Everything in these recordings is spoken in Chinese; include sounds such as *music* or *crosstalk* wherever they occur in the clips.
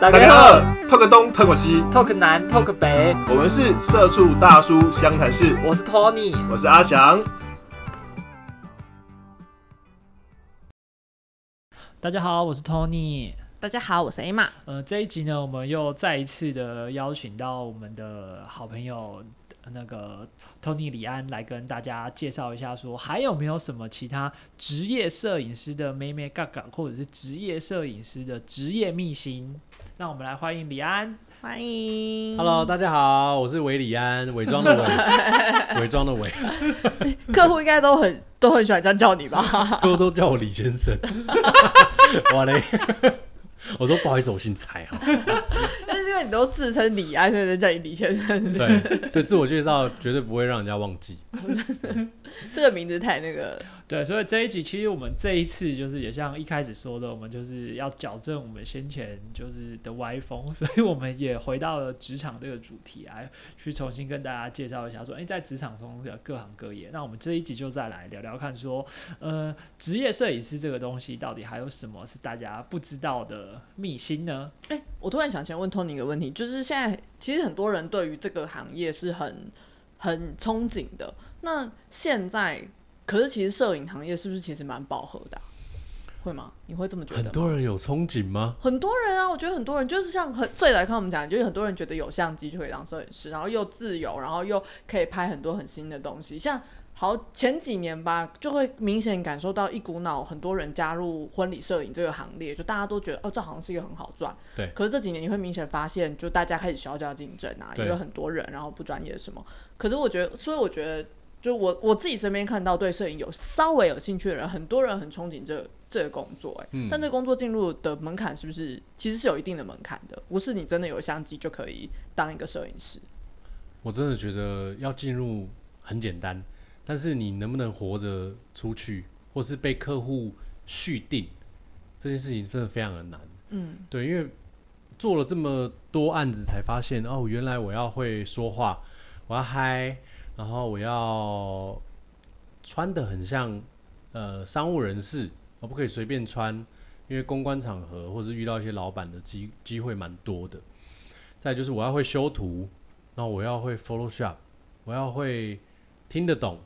大家好，talk 东 talk 西，talk 南 talk 北，我们是社畜大叔湘潭市。我是 Tony，我是阿翔。大家好，我是 Tony。大家好，我是 Emma。呃，这一集呢，我们又再一次的邀请到我们的好朋友。那个 Tony 李安来跟大家介绍一下，说还有没有什么其他职业摄影师的妹妹嘎嘎，或者是职业摄影师的职业秘辛？让我们来欢迎李安，欢迎。Hello，大家好，我是韦李安，伪装的伪，*laughs* 伪装的伪。客户应该都很都很喜欢这样叫你吧？客户都叫我李先生。*laughs* 哇嘞！我说不好意思，我姓蔡哈。但是因为你都自称李安，所以就叫你李先生。对，所以自我介绍绝对不会让人家忘记。*laughs* 这个名字太那个。对，所以这一集其实我们这一次就是也像一开始说的，我们就是要矫正我们先前就是的歪风，所以我们也回到了职场这个主题来去重新跟大家介绍一下，说哎，在职场中的各行各业。那我们这一集就再来聊聊看，说呃，职业摄影师这个东西到底还有什么是大家不知道的秘辛呢？哎，我突然想先问 Tony 一个问题，就是现在其实很多人对于这个行业是很很憧憬的，那现在。可是其实摄影行业是不是其实蛮饱和的？会吗？你会这么觉得？很多人有憧憬吗？很多人啊，我觉得很多人就是像很最来看我们讲，就是很多人觉得有相机就可以当摄影师，然后又自由，然后又可以拍很多很新的东西。像好前几年吧，就会明显感受到一股脑，很多人加入婚礼摄影这个行列，就大家都觉得哦，这好像是一个很好赚。对。可是这几年你会明显发现，就大家开始需要竞争啊，因为很多人然后不专业什么。可是我觉得，所以我觉得。就我我自己身边看到对摄影有稍微有兴趣的人，很多人很憧憬这这个工作，哎，但这工作进入的门槛是不是其实是有一定的门槛的？不是你真的有相机就可以当一个摄影师。我真的觉得要进入很简单，但是你能不能活着出去，或是被客户续订这件事情，真的非常的难。嗯，对，因为做了这么多案子，才发现哦，原来我要会说话，我要嗨。然后我要穿的很像呃商务人士，我不可以随便穿，因为公关场合或者遇到一些老板的机机会蛮多的。再就是我要会修图，然后我要会 Photoshop，我要会听得懂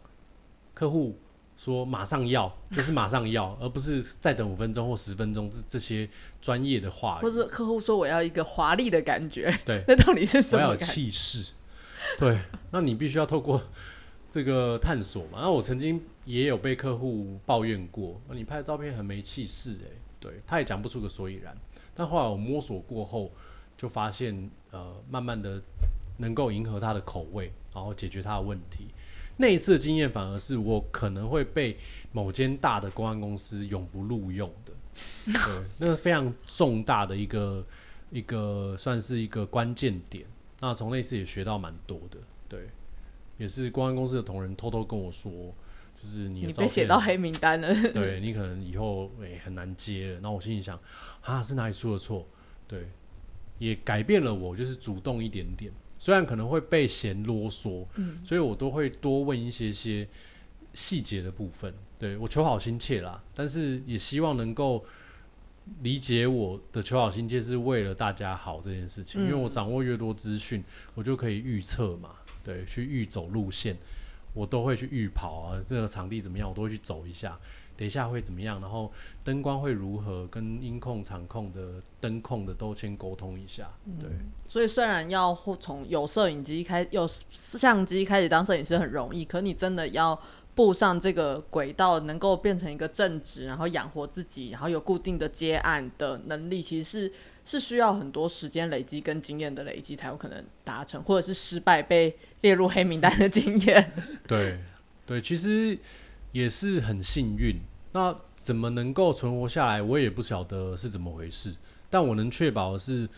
客户说马上要，就是马上要，而不是再等五分钟或十分钟这这些专业的话。或者客户说我要一个华丽的感觉，对，那到底是什么？我要有气势。*laughs* 对，那你必须要透过这个探索嘛。那我曾经也有被客户抱怨过，那你拍的照片很没气势，诶，对，他也讲不出个所以然。但后来我摸索过后，就发现，呃，慢慢的能够迎合他的口味，然后解决他的问题。那一次的经验反而是我可能会被某间大的公安公司永不录用的，对，那个非常重大的一个一个算是一个关键点。那从那次也学到蛮多的，对，也是公安公司的同仁偷偷跟我说，就是你你被写到黑名单了，对你可能以后诶很难接了。那我心里想，啊是哪里出了错？对，也改变了我，就是主动一点点，虽然可能会被嫌啰嗦，嗯，所以我都会多问一些些细节的部分，对我求好心切啦，但是也希望能够。理解我的求好心切是为了大家好这件事情，因为我掌握越多资讯，我就可以预测嘛，对，去预走路线，我都会去预跑啊，这个场地怎么样，我都会去走一下，等一下会怎么样，然后灯光会如何，跟音控、场控的灯控的都先沟通一下，对。所以虽然要从有摄影机开，有相机开始当摄影师很容易，可你真的要。步上这个轨道，能够变成一个正职，然后养活自己，然后有固定的接案的能力，其实是是需要很多时间累积跟经验的累积才有可能达成，或者是失败被列入黑名单的经验。*laughs* 对对，其实也是很幸运。那怎么能够存活下来，我也不晓得是怎么回事。但我能确保的是，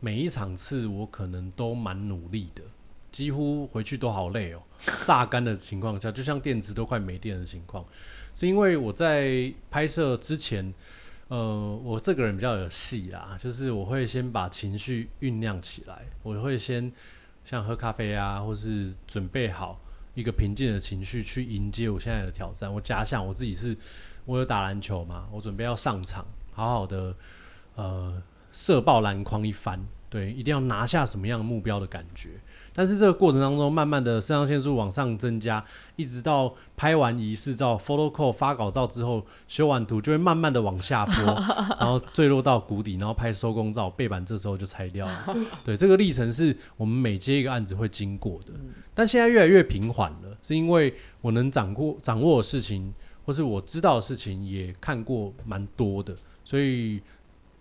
每一场次我可能都蛮努力的。几乎回去都好累哦，*laughs* 榨干的情况下，就像电池都快没电的情况，是因为我在拍摄之前，呃，我这个人比较有戏啦，就是我会先把情绪酝酿起来，我会先像喝咖啡啊，或是准备好一个平静的情绪去迎接我现在的挑战。我假想我自己是，我有打篮球嘛，我准备要上场，好好的，呃。射爆篮筐一番，对，一定要拿下什么样的目标的感觉。但是这个过程当中，慢慢的肾上腺素往上增加，一直到拍完仪式照 （photo call） 发稿照之后，修完图就会慢慢的往下坡，*laughs* 然后坠落到谷底，然后拍收工照，背板这时候就拆掉了。*laughs* 对，这个历程是我们每接一个案子会经过的，但现在越来越平缓了，是因为我能掌握掌握的事情，或是我知道的事情也看过蛮多的，所以。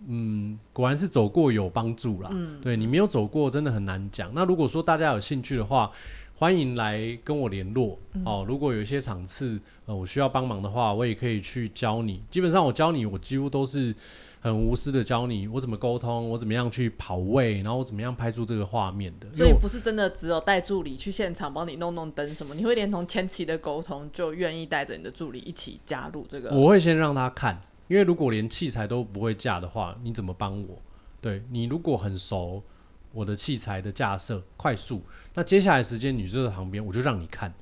嗯，果然是走过有帮助啦。嗯，对你没有走过，真的很难讲。那如果说大家有兴趣的话，欢迎来跟我联络哦。如果有一些场次，呃，我需要帮忙的话，我也可以去教你。基本上我教你，我几乎都是很无私的教你，我怎么沟通，我怎么样去跑位，然后我怎么样拍出这个画面的。所以不是真的只有带助理去现场帮你弄弄灯什么，你会连同前期的沟通，就愿意带着你的助理一起加入这个。我会先让他看。因为如果连器材都不会架的话，你怎么帮我？对你如果很熟我的器材的架设快速，那接下来时间你就在旁边，我就让你看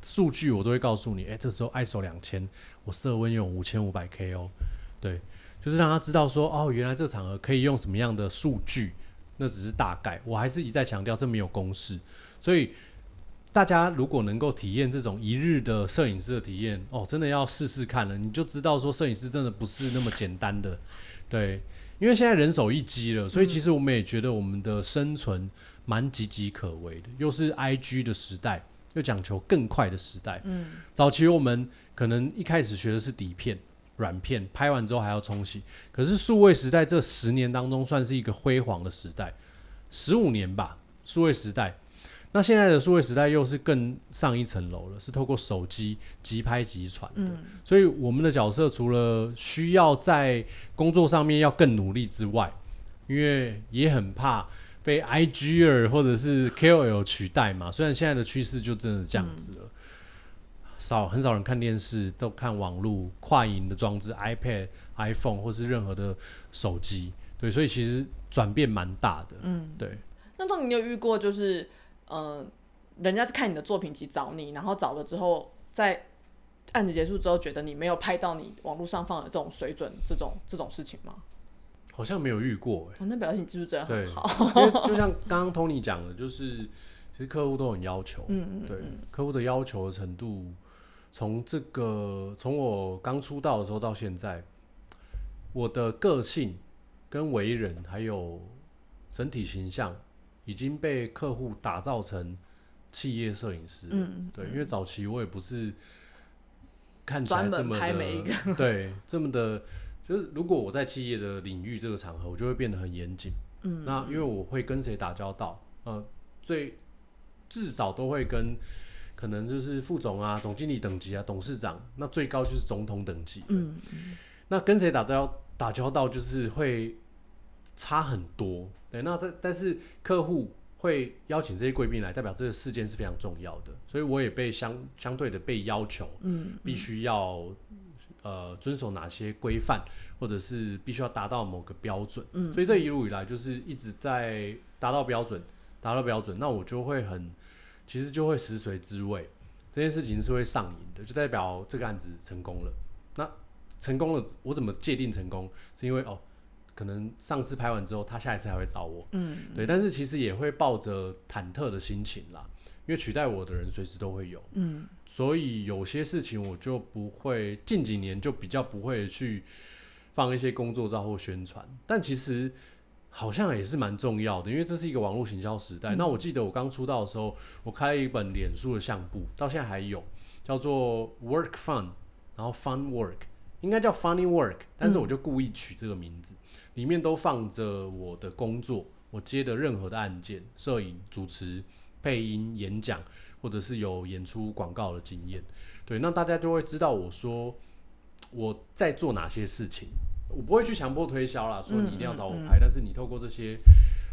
数据，我都会告诉你。哎，这时候 ISO 两千，我色温用五千五百 K 哦。对，就是让他知道说，哦，原来这场合可以用什么样的数据，那只是大概。我还是一再强调，这没有公式，所以。大家如果能够体验这种一日的摄影师的体验，哦，真的要试试看了，你就知道说摄影师真的不是那么简单的，*laughs* 对，因为现在人手一机了，所以其实我们也觉得我们的生存蛮岌岌可危的，又是 I G 的时代，又讲求更快的时代。嗯，早期我们可能一开始学的是底片、软片，拍完之后还要冲洗，可是数位时代这十年当中算是一个辉煌的时代，十五年吧，数位时代。那现在的数位时代又是更上一层楼了，是透过手机即拍即传的，所以我们的角色除了需要在工作上面要更努力之外，因为也很怕被 I G 儿或者是 K O L 取代嘛。虽然现在的趋势就真的这样子了，少很少人看电视，都看网络跨影的装置，iPad、iPhone 或是任何的手机，对，所以其实转变蛮大的。嗯，对。那种你有遇过就是？嗯，人家看你的作品集找你，然后找了之后，在案子结束之后，觉得你没有拍到你网络上放的这种水准，这种这种事情吗？好像没有遇过哎。那表示你技术真的很好。*laughs* 就像刚刚 Tony 讲的，就是其实客户都很要求，嗯嗯，对，客户的要求的程度，从这个从我刚出道的时候到现在，我的个性跟为人还有整体形象。已经被客户打造成企业摄影师，嗯，对，因为早期我也不是看起来这么的，*laughs* 对，这么的，就是如果我在企业的领域这个场合，我就会变得很严谨，嗯，那因为我会跟谁打交道，呃，最至少都会跟可能就是副总啊、总经理等级啊、董事长，那最高就是总统等级，嗯，那跟谁打交打交道就是会。差很多，对，那这但是客户会邀请这些贵宾来，代表这个事件是非常重要的，所以我也被相相对的被要求，嗯，必须要呃遵守哪些规范，或者是必须要达到某个标准，嗯，所以这一路以来就是一直在达到标准，达到标准，那我就会很，其实就会食髓知味，这件事情是会上瘾的，就代表这个案子成功了。那成功了，我怎么界定成功？是因为哦。可能上次拍完之后，他下一次还会找我，嗯，对，但是其实也会抱着忐忑的心情啦，因为取代我的人随时都会有，嗯，所以有些事情我就不会，近几年就比较不会去放一些工作照或宣传，但其实好像也是蛮重要的，因为这是一个网络行销时代。那我记得我刚出道的时候，我开了一本脸书的相簿，到现在还有，叫做 Work Fun，然后 Fun Work，应该叫 Funny Work，但是我就故意取这个名字。里面都放着我的工作，我接的任何的案件，摄影、主持、配音、演讲，或者是有演出广告的经验，对，那大家就会知道我说我在做哪些事情。我不会去强迫推销啦，说你一定要找我拍，但是你透过这些，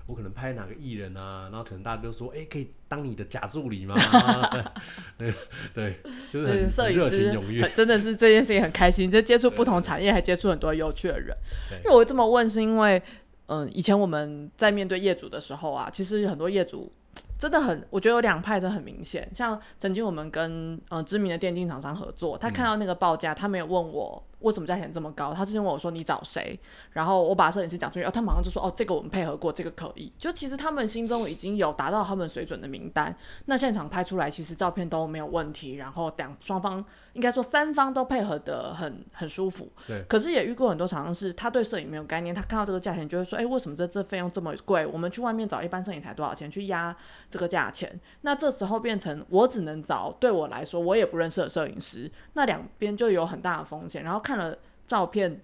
我可能拍哪个艺人啊，然后可能大家都说，哎，可以当你的假助理吗？*laughs* 对对，就是摄影师踊跃，真的是这件事情很开心，就接触不同产业，还接触很多有趣的人。因为我这么问，是因为，嗯，以前我们在面对业主的时候啊，其实很多业主。真的很，我觉得有两派，真的很明显。像曾经我们跟呃知名的电竞厂商合作，他看到那个报价，他没有问我为什么价钱这么高？他之前问我说你找谁，然后我把摄影师讲出去，哦，他马上就说哦，这个我们配合过，这个可以。就其实他们心中已经有达到他们水准的名单，那现场拍出来其实照片都没有问题，然后两双方应该说三方都配合的很很舒服。对。可是也遇过很多厂商是，他对摄影没有概念，他看到这个价钱就会说，哎，为什么这这费用这么贵？我们去外面找一般摄影才多少钱去压这个价钱？那这时候变成我只能找对我来说我也不认识的摄影师，那两边就有很大的风险。然后看了。照片，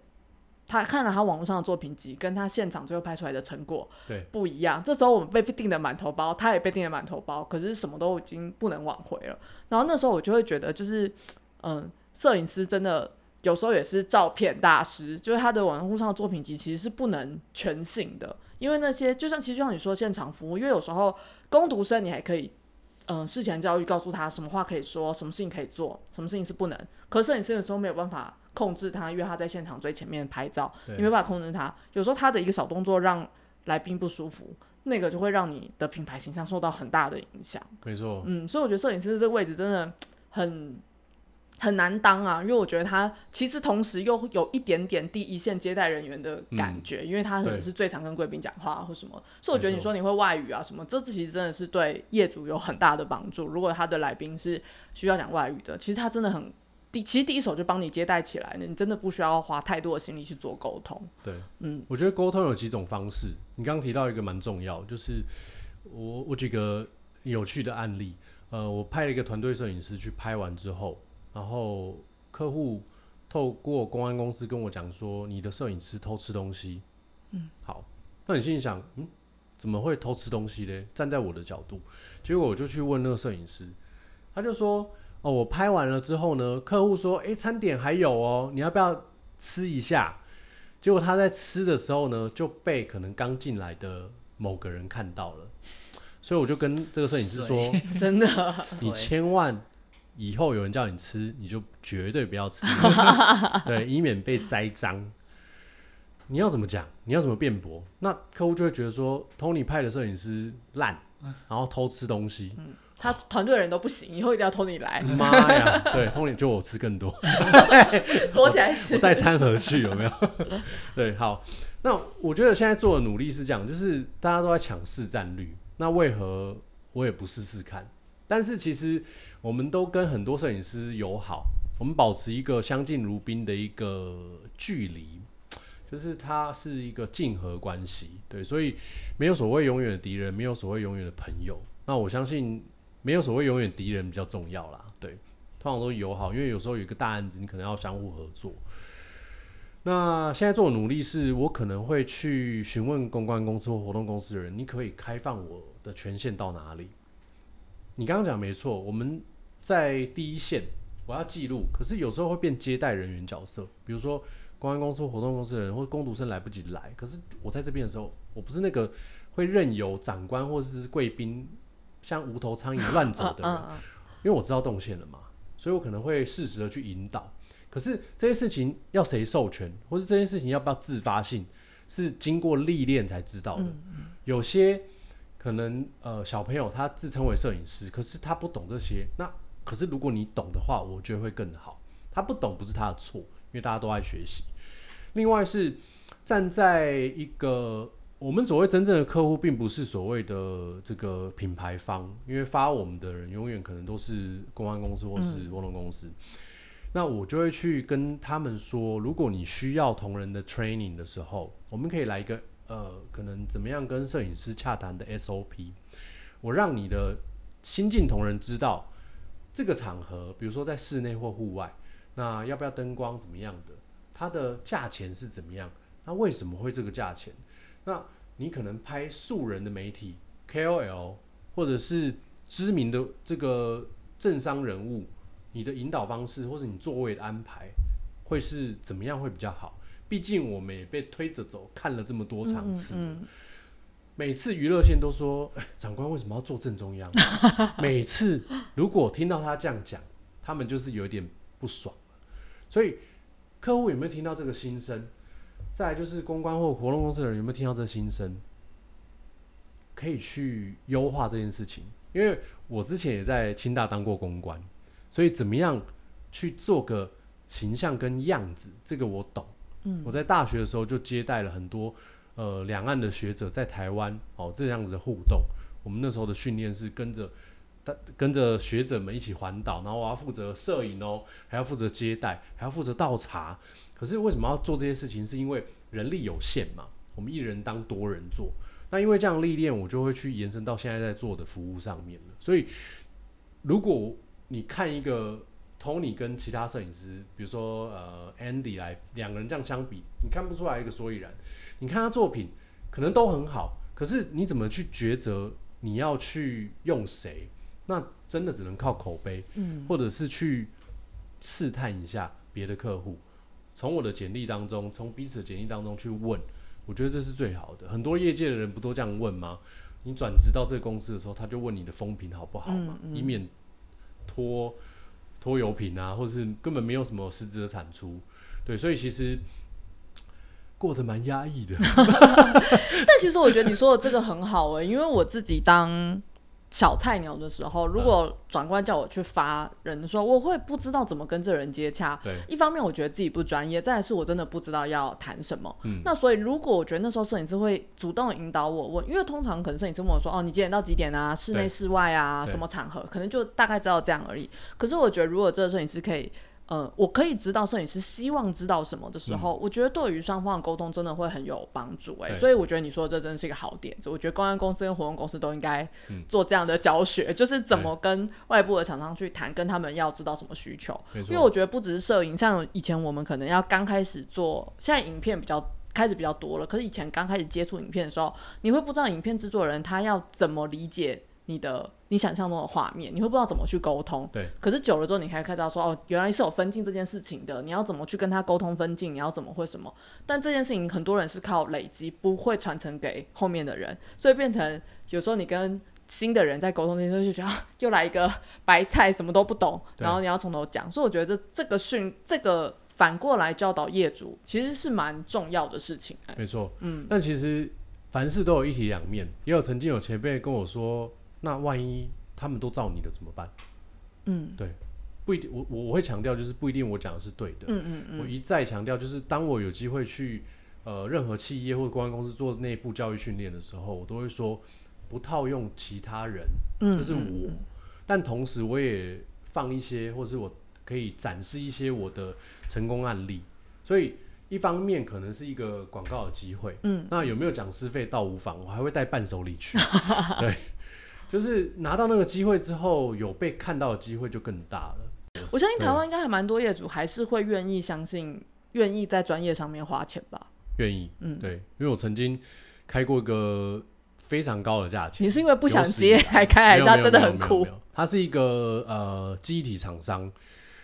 他看了他网络上的作品集，跟他现场最后拍出来的成果对不一样。这时候我们被定的满头包，他也被定的满头包，可是什么都已经不能挽回了。然后那时候我就会觉得，就是嗯，摄影师真的有时候也是照片大师，就是他的网络上的作品集其实是不能全信的，因为那些就像其实就像你说现场服务，因为有时候攻读生你还可以。嗯，事前教育告诉他什么话可以说，什么事情可以做，什么事情是不能。可摄影师有时候没有办法控制他，因为他在现场最前面拍照，你没办法控制他。有时候他的一个小动作让来宾不舒服，那个就会让你的品牌形象受到很大的影响。没错，嗯，所以我觉得摄影师这个位置真的很。很难当啊，因为我觉得他其实同时又有一点点第一线接待人员的感觉，因为他可能是最常跟贵宾讲话或什么，所以我觉得你说你会外语啊什么，这其实真的是对业主有很大的帮助。如果他的来宾是需要讲外语的，其实他真的很第，其实第一手就帮你接待起来了，你真的不需要花太多的心力去做沟通。对，嗯，我觉得沟通有几种方式，你刚刚提到一个蛮重要，就是我我举个有趣的案例，呃，我派了一个团队摄影师去拍完之后。然后客户透过公安公司跟我讲说，你的摄影师偷吃东西。嗯，好，那你心里想，嗯，怎么会偷吃东西嘞？站在我的角度，结果我就去问那个摄影师，他就说，哦，我拍完了之后呢，客户说，哎，餐点还有哦，你要不要吃一下？结果他在吃的时候呢，就被可能刚进来的某个人看到了，所以我就跟这个摄影师说，真的，*laughs* 你千万。以后有人叫你吃，你就绝对不要吃，*laughs* 对，以免被栽赃。你要怎么讲？你要怎么辩驳？那客户就会觉得说，Tony 派的摄影师烂，然后偷吃东西。嗯，他团队人都不行，以后一定要 Tony 来。妈呀，*laughs* 对，Tony 就我吃更多，*laughs* 多起来吃，我带餐盒去有没有？*laughs* 对，好。那我觉得现在做的努力是这样，就是大家都在抢市占率，那为何我也不试试看？但是其实。我们都跟很多摄影师友好，我们保持一个相敬如宾的一个距离，就是它是一个竞合关系，对，所以没有所谓永远的敌人，没有所谓永远的朋友。那我相信没有所谓永远敌人比较重要啦，对，通常都友好，因为有时候有一个大案子，你可能要相互合作。那现在做的努力是我可能会去询问公关公司或活动公司的人，你可以开放我的权限到哪里？你刚刚讲没错，我们。在第一线，我要记录，可是有时候会变接待人员角色，比如说公安公司、活动公司的人，或工读生来不及来，可是我在这边的时候，我不是那个会任由长官或者是贵宾像无头苍蝇乱走的人，因为我知道动线了嘛，所以我可能会适时的去引导。可是这些事情要谁授权，或是这件事情要不要自发性，是经过历练才知道的。有些可能呃小朋友他自称为摄影师，可是他不懂这些，那。可是如果你懂的话，我觉得会更好。他不懂不是他的错，因为大家都爱学习。另外是站在一个我们所谓真正的客户，并不是所谓的这个品牌方，因为发我们的人永远可能都是公安公司或是活动公司。那我就会去跟他们说，如果你需要同仁的 training 的时候，我们可以来一个呃，可能怎么样跟摄影师洽谈的 SOP。我让你的新进同仁知道。这个场合，比如说在室内或户外，那要不要灯光怎么样的？它的价钱是怎么样？那为什么会这个价钱？那你可能拍素人的媒体 KOL，或者是知名的这个政商人物，你的引导方式或者你座位的安排会是怎么样会比较好？毕竟我们也被推着走，看了这么多场次。每次娱乐线都说，长官为什么要坐正中央？*laughs* 每次如果听到他这样讲，他们就是有点不爽所以客户有没有听到这个心声？再就是公关或活动公司的人有没有听到这心声？可以去优化这件事情。因为我之前也在清大当过公关，所以怎么样去做个形象跟样子，这个我懂。嗯，我在大学的时候就接待了很多呃两岸的学者在台湾哦这样子的互动。我们那时候的训练是跟着跟着学者们一起环岛，然后我要负责摄影哦，还要负责接待，还要负责倒茶。可是为什么要做这些事情？是因为人力有限嘛，我们一人当多人做。那因为这样历练，我就会去延伸到现在在做的服务上面了。所以，如果你看一个 Tony 跟其他摄影师，比如说呃 Andy 来两个人这样相比，你看不出来一个所以然。你看他作品可能都很好，可是你怎么去抉择你要去用谁？那真的只能靠口碑，嗯，或者是去试探一下别的客户，从我的简历当中，从彼此的简历当中去问。我觉得这是最好的。很多业界的人不都这样问吗？你转职到这个公司的时候，他就问你的风评好不好嘛，以免拖拖油瓶啊，或是根本没有什么实质的产出。对，所以其实过得蛮压抑的。*laughs* 但其实我觉得你说的这个很好诶，因为我自己当。小菜鸟的时候，如果长官叫我去发人的时候，我会不知道怎么跟这人接洽。对，一方面我觉得自己不专业，再来是我真的不知道要谈什么。嗯，那所以如果我觉得那时候摄影师会主动引导我问，因为通常可能摄影师问我说：“哦，你几点到几点啊？室内室外啊？什么场合？”可能就大概知道这样而已。可是我觉得如果这个摄影师可以。呃，我可以知道摄影师希望知道什么的时候，我觉得对于双方的沟通真的会很有帮助哎，所以我觉得你说的这真的是一个好点子。我觉得公安公司跟活动公司都应该做这样的教学，就是怎么跟外部的厂商去谈，跟他们要知道什么需求。因为我觉得不只是摄影，像以前我们可能要刚开始做，现在影片比较开始比较多了，可是以前刚开始接触影片的时候，你会不知道影片制作人他要怎么理解。你的你想象中的画面，你会不知道怎么去沟通。对。可是久了之后，你可以看到说，哦，原来是有分镜这件事情的。你要怎么去跟他沟通分镜？你要怎么会什么？但这件事情很多人是靠累积，不会传承给后面的人，所以变成有时候你跟新的人在沟通的时候，就觉得又来一个白菜，什么都不懂，然后你要从头讲。所以我觉得这这个训，这个反过来教导业主，其实是蛮重要的事情。没错，嗯。但其实凡事都有一体两面，也有曾经有前辈跟我说。那万一他们都照你的怎么办？嗯，对，不一定。我我我会强调，就是不一定我讲的是对的。嗯嗯嗯。我一再强调，就是当我有机会去呃任何企业或者公关公司做内部教育训练的时候，我都会说不套用其他人，这是我。但同时我也放一些，或是我可以展示一些我的成功案例。所以一方面可能是一个广告的机会。嗯。那有没有讲师费倒无妨，我还会带伴手礼去。*laughs* 对。就是拿到那个机会之后，有被看到的机会就更大了。我相信台湾应该还蛮多业主还是会愿意相信，愿意在专业上面花钱吧。愿意，嗯，对，因为我曾经开过一个非常高的价钱。你是因为不想接还开，还是他真的很酷？他是一个呃机体厂商，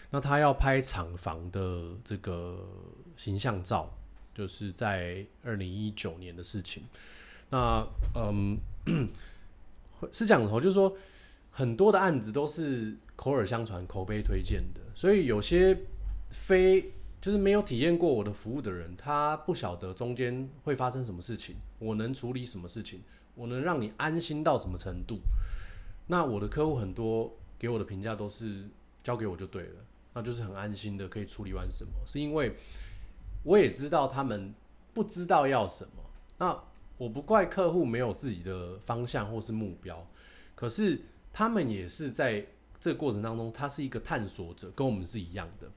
那他要拍厂房的这个形象照，就是在二零一九年的事情。那嗯。是讲头，就是说很多的案子都是口耳相传、口碑推荐的，所以有些非就是没有体验过我的服务的人，他不晓得中间会发生什么事情，我能处理什么事情，我能让你安心到什么程度。那我的客户很多给我的评价都是交给我就对了，那就是很安心的可以处理完什么，是因为我也知道他们不知道要什么，那。我不怪客户没有自己的方向或是目标，可是他们也是在这个过程当中，他是一个探索者，跟我们是一样的。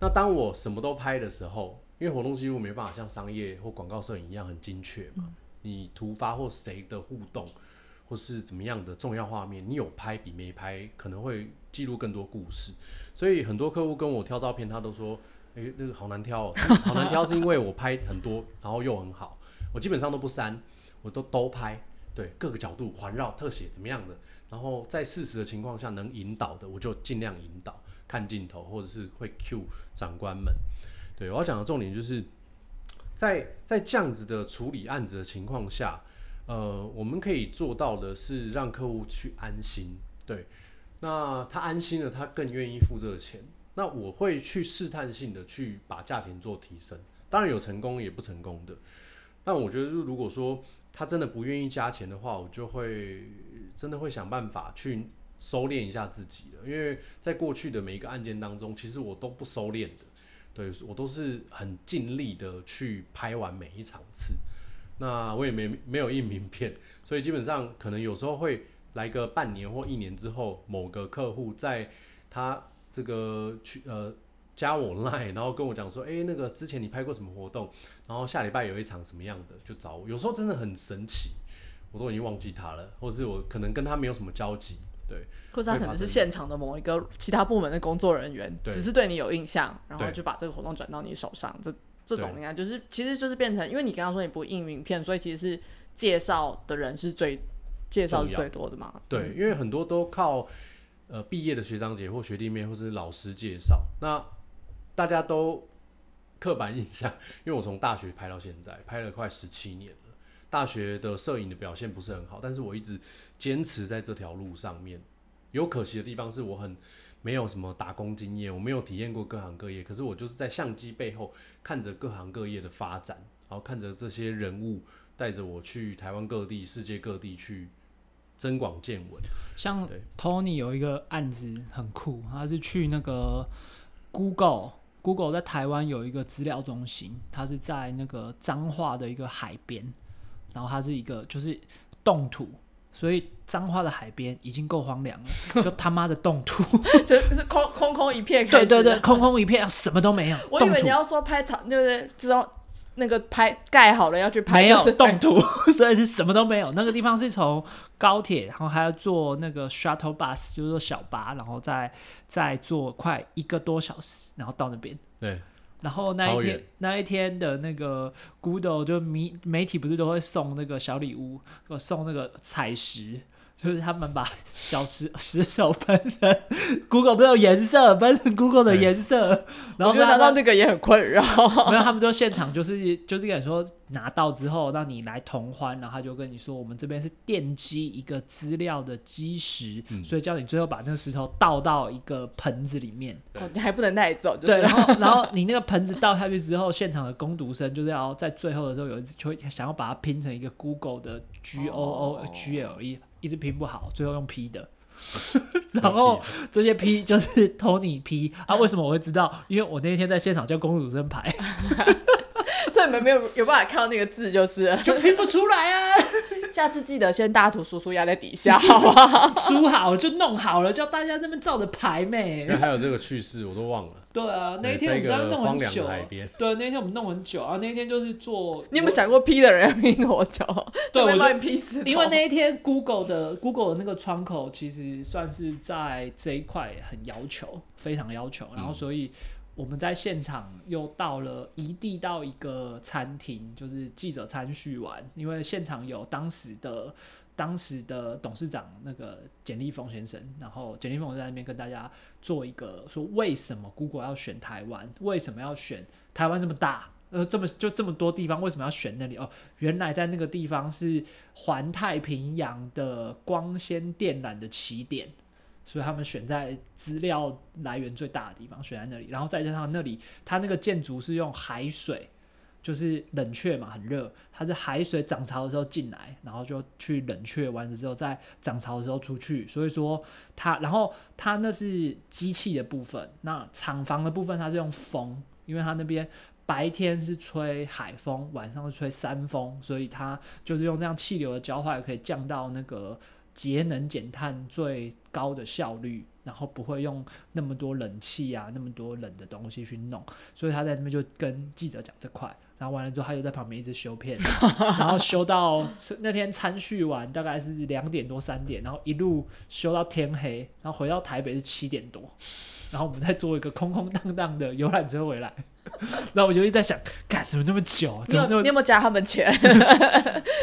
那当我什么都拍的时候，因为活动记录没办法像商业或广告摄影一样很精确嘛，你突发或谁的互动或是怎么样的重要画面，你有拍比没拍可能会记录更多故事。所以很多客户跟我挑照片，他都说：“诶，那个好难挑，好难挑，是因为我拍很多，然后又很好。”我基本上都不删，我都都拍，对各个角度环绕特写怎么样的，然后在事实的情况下能引导的，我就尽量引导看镜头，或者是会 Q 长官们。对我要讲的重点就是，在在这样子的处理案子的情况下，呃，我们可以做到的是让客户去安心。对，那他安心了，他更愿意付这个钱。那我会去试探性的去把价钱做提升，当然有成功也不成功的。但我觉得，如果说他真的不愿意加钱的话，我就会真的会想办法去收敛一下自己了，因为在过去的每一个案件当中，其实我都不收敛的，对我都是很尽力的去拍完每一场次。那我也没没有印名片，所以基本上可能有时候会来个半年或一年之后，某个客户在他这个去呃加我 *laughs* line，然后跟我讲说，哎、那个之前你拍过什么活动，然后下礼拜有一场什么样的，就找我。有时候真的很神奇，我都已经忘记他了，或是我可能跟他没有什么交集，对或者他可能是现场的某一个其他部门的工作人员，只是对你有印象，然后就把这个活动转到你手上。这这种对应该就是，其实就是变成，因为你刚刚说你不印名片，所以其实是介绍的人是最介绍是最多的嘛。对，因为很多都靠呃毕业的学长姐或学弟妹或是老师介绍，那大家都刻板印象，*laughs* 因为我从大学拍到现在，拍了快十七年了。大学的摄影的表现不是很好，但是我一直坚持在这条路上面。有可惜的地方是我很没有什么打工经验，我没有体验过各行各业，可是我就是在相机背后看着各行各业的发展，然后看着这些人物带着我去台湾各地、世界各地去增广见闻。像对 Tony 有一个案子很酷，他是去那个 Google。Google 在台湾有一个资料中心，它是在那个彰化的一个海边，然后它是一个就是冻土，所以彰化的海边已经够荒凉了，就他妈的冻土，*laughs* 就是空空空一片。对对对，空空一片，什么都没有，我以为你要说拍长，对不对？之后那个拍盖好了要去拍，没有就是冻土，*laughs* 所以是什么都没有。那个地方是从高铁，然后还要坐那个 shuttle bus，就是说小巴，然后再再坐快一个多小时，然后到那边。对，然后那一天那一天的那个 Google 就媒媒体不是都会送那个小礼物，我送那个彩石。就是他们把小石 *laughs* 石头喷成 Google 不是有颜色，喷成 Google 的颜色，然我觉得拿到那个也很困扰。*laughs* 然后，他们就现场就是就是跟你说拿到之后让你来同欢，然后他就跟你说我们这边是奠基一个资料的基石，嗯。所以叫你最后把那个石头倒到一个盆子里面。哦，你还不能带走，就对，是然后 *laughs* 然后你那个盆子倒下去之后，现场的攻读生就是要在最后的时候有一就会想要把它拼成一个 Google 的 G O O 哦。G L E，一直拼不好，最后用 P 的。*laughs* 然后这些 P 就是 Tony P 啊，为什么我会知道？因为我那天在现场叫公主生牌，*laughs* 所以你们没有有办法看到那个字，就是 *laughs* 就拼不出来啊。下次记得先大图叔叔压在底下，*laughs* 好不好？梳好了就弄好了，叫大家那边照着排妹因为。*laughs* 还有这个趣事我都忘了。对啊，那一天我们刚弄很久啊。的海边，对，那一天我们弄很久啊。那一天就是做，你有没有想过 P 的人要拼多久？对我你 P 死？因为那一天 Google 的 Google 的那个窗口其实算是在这一块很要求，非常要求，然后嗯所以我们在现场又到了移地到一个餐厅，就是记者参叙完，因为现场有当时的。当时的董事长那个简立峰先生，然后简立峰在那边跟大家做一个说，为什么 Google 要选台湾？为什么要选台湾这么大？呃，这么就这么多地方，为什么要选那里？哦，原来在那个地方是环太平洋的光纤电缆的起点，所以他们选在资料来源最大的地方，选在那里。然后再加上那里，它那个建筑是用海水，就是冷却嘛，很热，它是海水涨潮的时候进来，然后就去冷却完了之后，再涨潮的时候出去。所以说它，然后它那是机器的部分，那厂房的部分它是用风，因为它那边。白天是吹海风，晚上是吹山风，所以它就是用这样气流的交换，可以降到那个节能减碳最高的效率，然后不会用那么多冷气啊，那么多冷的东西去弄。所以他在那边就跟记者讲这块，然后完了之后，他又在旁边一直修片，*laughs* 然后修到那天参叙完大概是两点多三点，然后一路修到天黑，然后回到台北是七点多。然后我们再坐一个空空荡荡的游览车回来，*laughs* 然后我就一直在想，干怎么那么久？你有你有没有加他们钱？*laughs*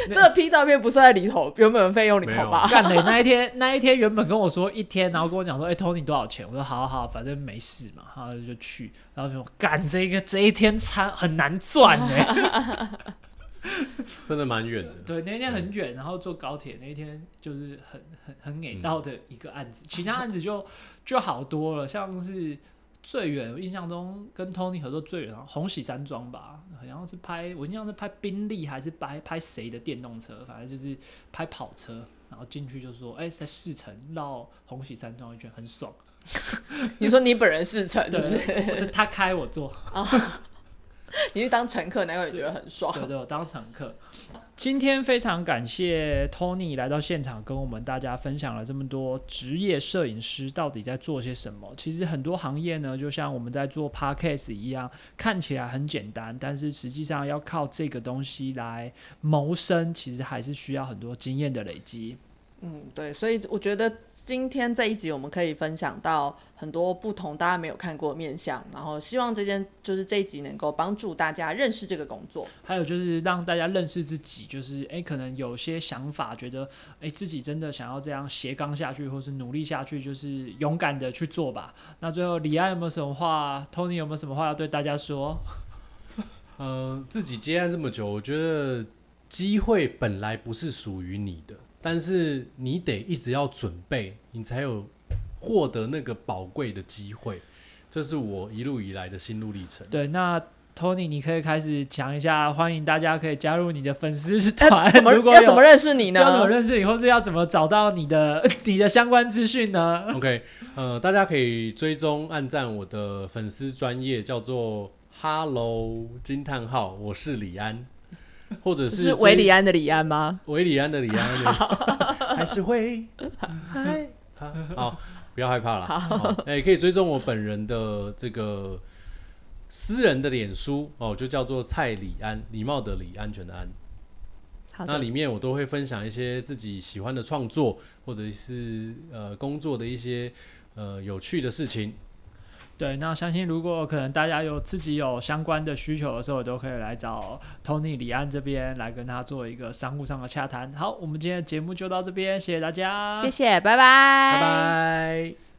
这个 P 照片不算在里头，原本费用里头吧？干嘞！那一天那一天原本跟我说一天，然后跟我讲说，哎、t o n y 多少钱？我说好好好，反正没事嘛，然后就去，然后就说干这个这一天餐很难赚哎、*laughs* *laughs* 真的蛮远的。对，那一天很远，然后坐高铁那一天就是很很很给到的一个案子，其他案子就 *laughs* 就好多了，像是最远，我印象中跟 Tony 合作最远，好像红喜山庄吧，好像是拍，我印象是拍宾利还是拍拍谁的电动车，反正就是拍跑车，然后进去就说，哎、在四城绕红喜山庄一圈很爽，*laughs* 你说你本人是城，对不？对，我是他开我坐，*laughs* 你去当乘客，难怪也觉得很爽。对对，我当乘客。今天非常感谢 Tony 来到现场，跟我们大家分享了这么多职业摄影师到底在做些什么。其实很多行业呢，就像我们在做 Podcast 一样，看起来很简单，但是实际上要靠这个东西来谋生，其实还是需要很多经验的累积。嗯，对，所以我觉得今天这一集我们可以分享到很多不同大家没有看过的面相，然后希望这件就是这一集能够帮助大家认识这个工作。还有就是让大家认识自己，就是诶，可能有些想法，觉得诶自己真的想要这样斜杠下去，或是努力下去，就是勇敢的去做吧。那最后李安有没有什么话？Tony 有没有什么话要对大家说？*laughs* 呃，自己接案这么久，我觉得机会本来不是属于你的，但是你得一直要准备，你才有获得那个宝贵的机会。这是我一路以来的心路历程。对，那 Tony 你可以开始讲一下，欢迎大家可以加入你的粉丝团。*laughs* 怎么 *laughs* 如果要怎么认识你呢要怎么？认识你，或是要怎么找到你的你的相关资讯呢？*laughs* OK，呃，大家可以追踪、按赞我的粉丝专业，叫做 Hello 惊叹号，我是李安，或者是追维里安的李安吗？维里安的李安，*laughs* 还是会 *laughs* 害怕？好，不要害怕了。好，哎、可以追踪我本人的这个私人的脸书哦，就叫做蔡李安，礼貌的李，安全的安。那里面我都会分享一些自己喜欢的创作，或者是呃工作的一些呃有趣的事情。对，那相信如果可能大家有自己有相关的需求的时候，都可以来找 Tony 李安这边来跟他做一个商务上的洽谈。好，我们今天的节目就到这边，谢谢大家，谢谢，拜拜，拜拜。